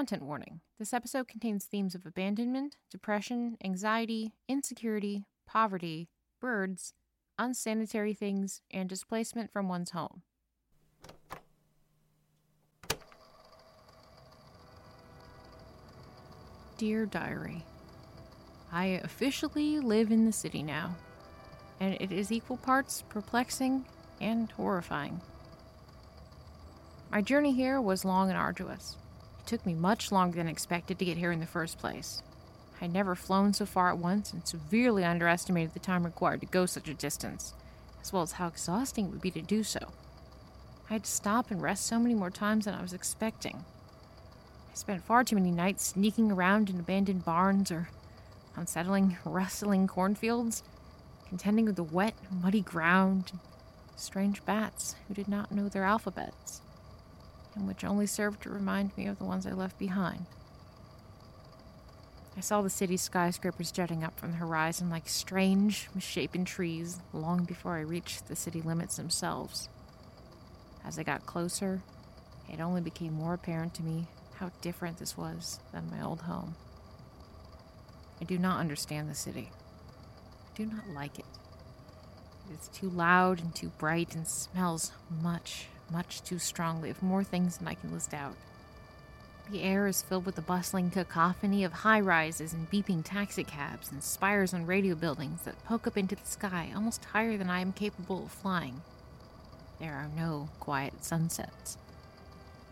Content warning this episode contains themes of abandonment, depression, anxiety, insecurity, poverty, birds, unsanitary things, and displacement from one's home. Dear Diary, I officially live in the city now, and it is equal parts perplexing and horrifying. My journey here was long and arduous. It took me much longer than expected to get here in the first place. I had never flown so far at once and severely underestimated the time required to go such a distance, as well as how exhausting it would be to do so. I had to stop and rest so many more times than I was expecting. I spent far too many nights sneaking around in abandoned barns or unsettling, rustling cornfields, contending with the wet, muddy ground, and strange bats who did not know their alphabets and which only served to remind me of the ones I left behind. I saw the city's skyscrapers jutting up from the horizon like strange, misshapen trees long before I reached the city limits themselves. As I got closer, it only became more apparent to me how different this was than my old home. I do not understand the city. I do not like it. It is too loud and too bright and smells much, much too strongly of more things than I can list out. The air is filled with the bustling cacophony of high rises and beeping taxicabs and spires on radio buildings that poke up into the sky almost higher than I am capable of flying. There are no quiet sunsets.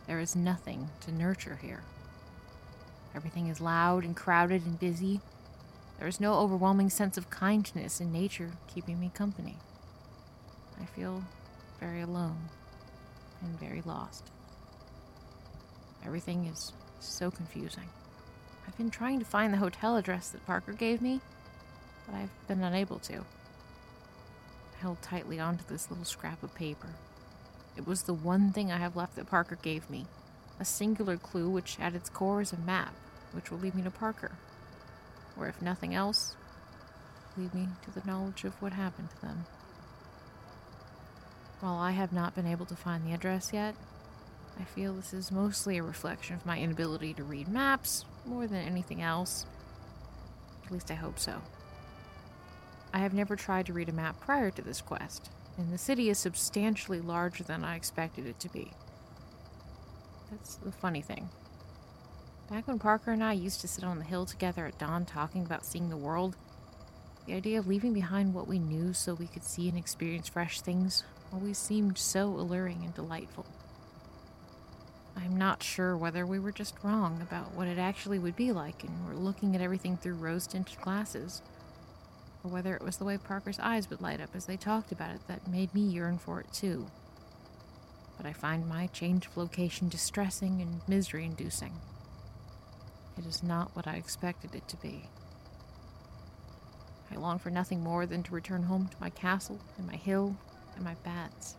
There is nothing to nurture here. Everything is loud and crowded and busy. There is no overwhelming sense of kindness in nature keeping me company. I feel very alone and very lost. Everything is so confusing. I've been trying to find the hotel address that Parker gave me, but I've been unable to. I held tightly onto this little scrap of paper. It was the one thing I have left that Parker gave me a singular clue which, at its core, is a map which will lead me to Parker. Or, if nothing else, lead me to the knowledge of what happened to them. While I have not been able to find the address yet, I feel this is mostly a reflection of my inability to read maps more than anything else. At least I hope so. I have never tried to read a map prior to this quest, and the city is substantially larger than I expected it to be. That's the funny thing. Back when Parker and I used to sit on the hill together at dawn talking about seeing the world, the idea of leaving behind what we knew so we could see and experience fresh things always seemed so alluring and delightful. I'm not sure whether we were just wrong about what it actually would be like and were looking at everything through rose tinted glasses, or whether it was the way Parker's eyes would light up as they talked about it that made me yearn for it too. But I find my change of location distressing and misery inducing. It is not what I expected it to be. I long for nothing more than to return home to my castle and my hill and my bats,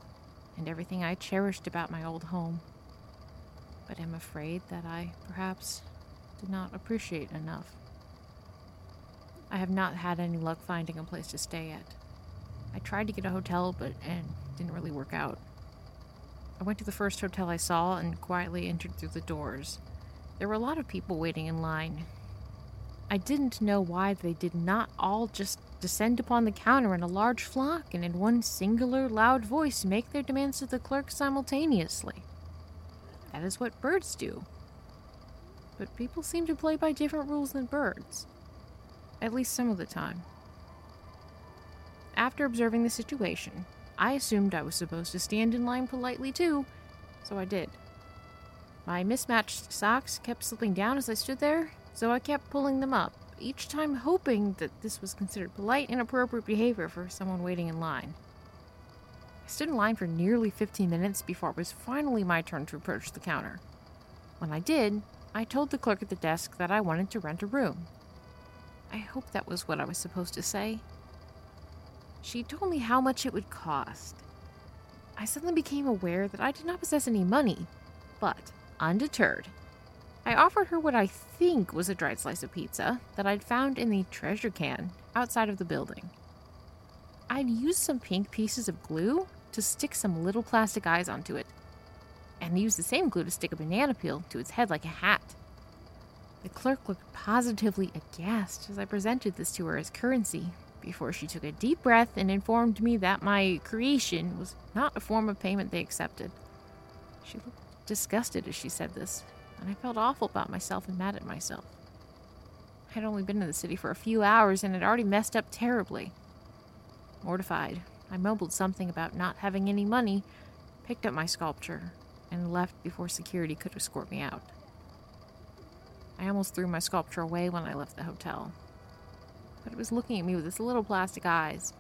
and everything I cherished about my old home. But am afraid that I perhaps did not appreciate enough. I have not had any luck finding a place to stay at. I tried to get a hotel, but and didn't really work out. I went to the first hotel I saw and quietly entered through the doors. There were a lot of people waiting in line. I didn't know why they did not all just descend upon the counter in a large flock and in one singular loud voice make their demands to the clerk simultaneously. That is what birds do. But people seem to play by different rules than birds, at least some of the time. After observing the situation, I assumed I was supposed to stand in line politely too, so I did. My mismatched socks kept slipping down as I stood there, so I kept pulling them up each time hoping that this was considered polite and appropriate behavior for someone waiting in line. I stood in line for nearly 15 minutes before it was finally my turn to approach the counter. When I did, I told the clerk at the desk that I wanted to rent a room. I hope that was what I was supposed to say. She told me how much it would cost. I suddenly became aware that I did not possess any money, but, undeterred, I offered her what I think was a dried slice of pizza that I'd found in the treasure can outside of the building. I'd used some pink pieces of glue to stick some little plastic eyes onto it, and used the same glue to stick a banana peel to its head like a hat. The clerk looked positively aghast as I presented this to her as currency before she took a deep breath and informed me that my creation was not a form of payment they accepted. She looked disgusted as she said this, and I felt awful about myself and mad at myself. I had only been in the city for a few hours and had already messed up terribly. Mortified, I mumbled something about not having any money, picked up my sculpture, and left before security could escort me out. I almost threw my sculpture away when I left the hotel, but it was looking at me with its little plastic eyes,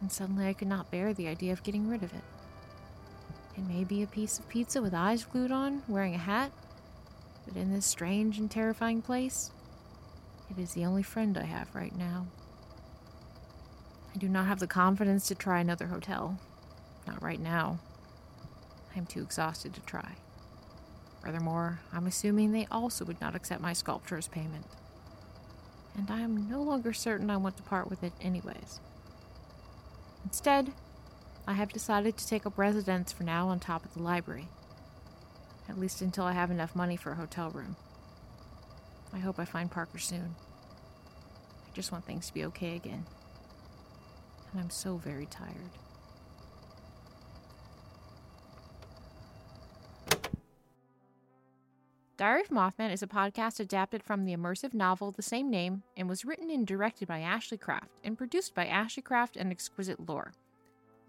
and suddenly I could not bear the idea of getting rid of it. It may be a piece of pizza with eyes glued on, wearing a hat, but in this strange and terrifying place, it is the only friend I have right now. I do not have the confidence to try another hotel. Not right now. I am too exhausted to try. Furthermore, I'm assuming they also would not accept my sculpture as payment. And I am no longer certain I want to part with it, anyways. Instead, I have decided to take up residence for now on top of the library. At least until I have enough money for a hotel room. I hope I find Parker soon. I just want things to be okay again. And I'm so very tired. Diary of Mothman is a podcast adapted from the immersive novel the same name and was written and directed by Ashlee Craft and produced by Ashlee Craft and Exquisite Lore.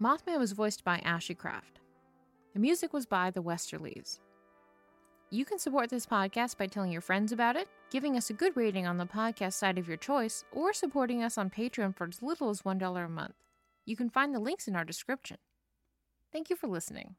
Mothman was voiced by Ashlee Craft. The music was by The Westerlies. You can support this podcast by telling your friends about it, giving us a good rating on the podcast site of your choice, or supporting us on Patreon for as little as $1 a month. You can find the links in our description. Thank you for listening.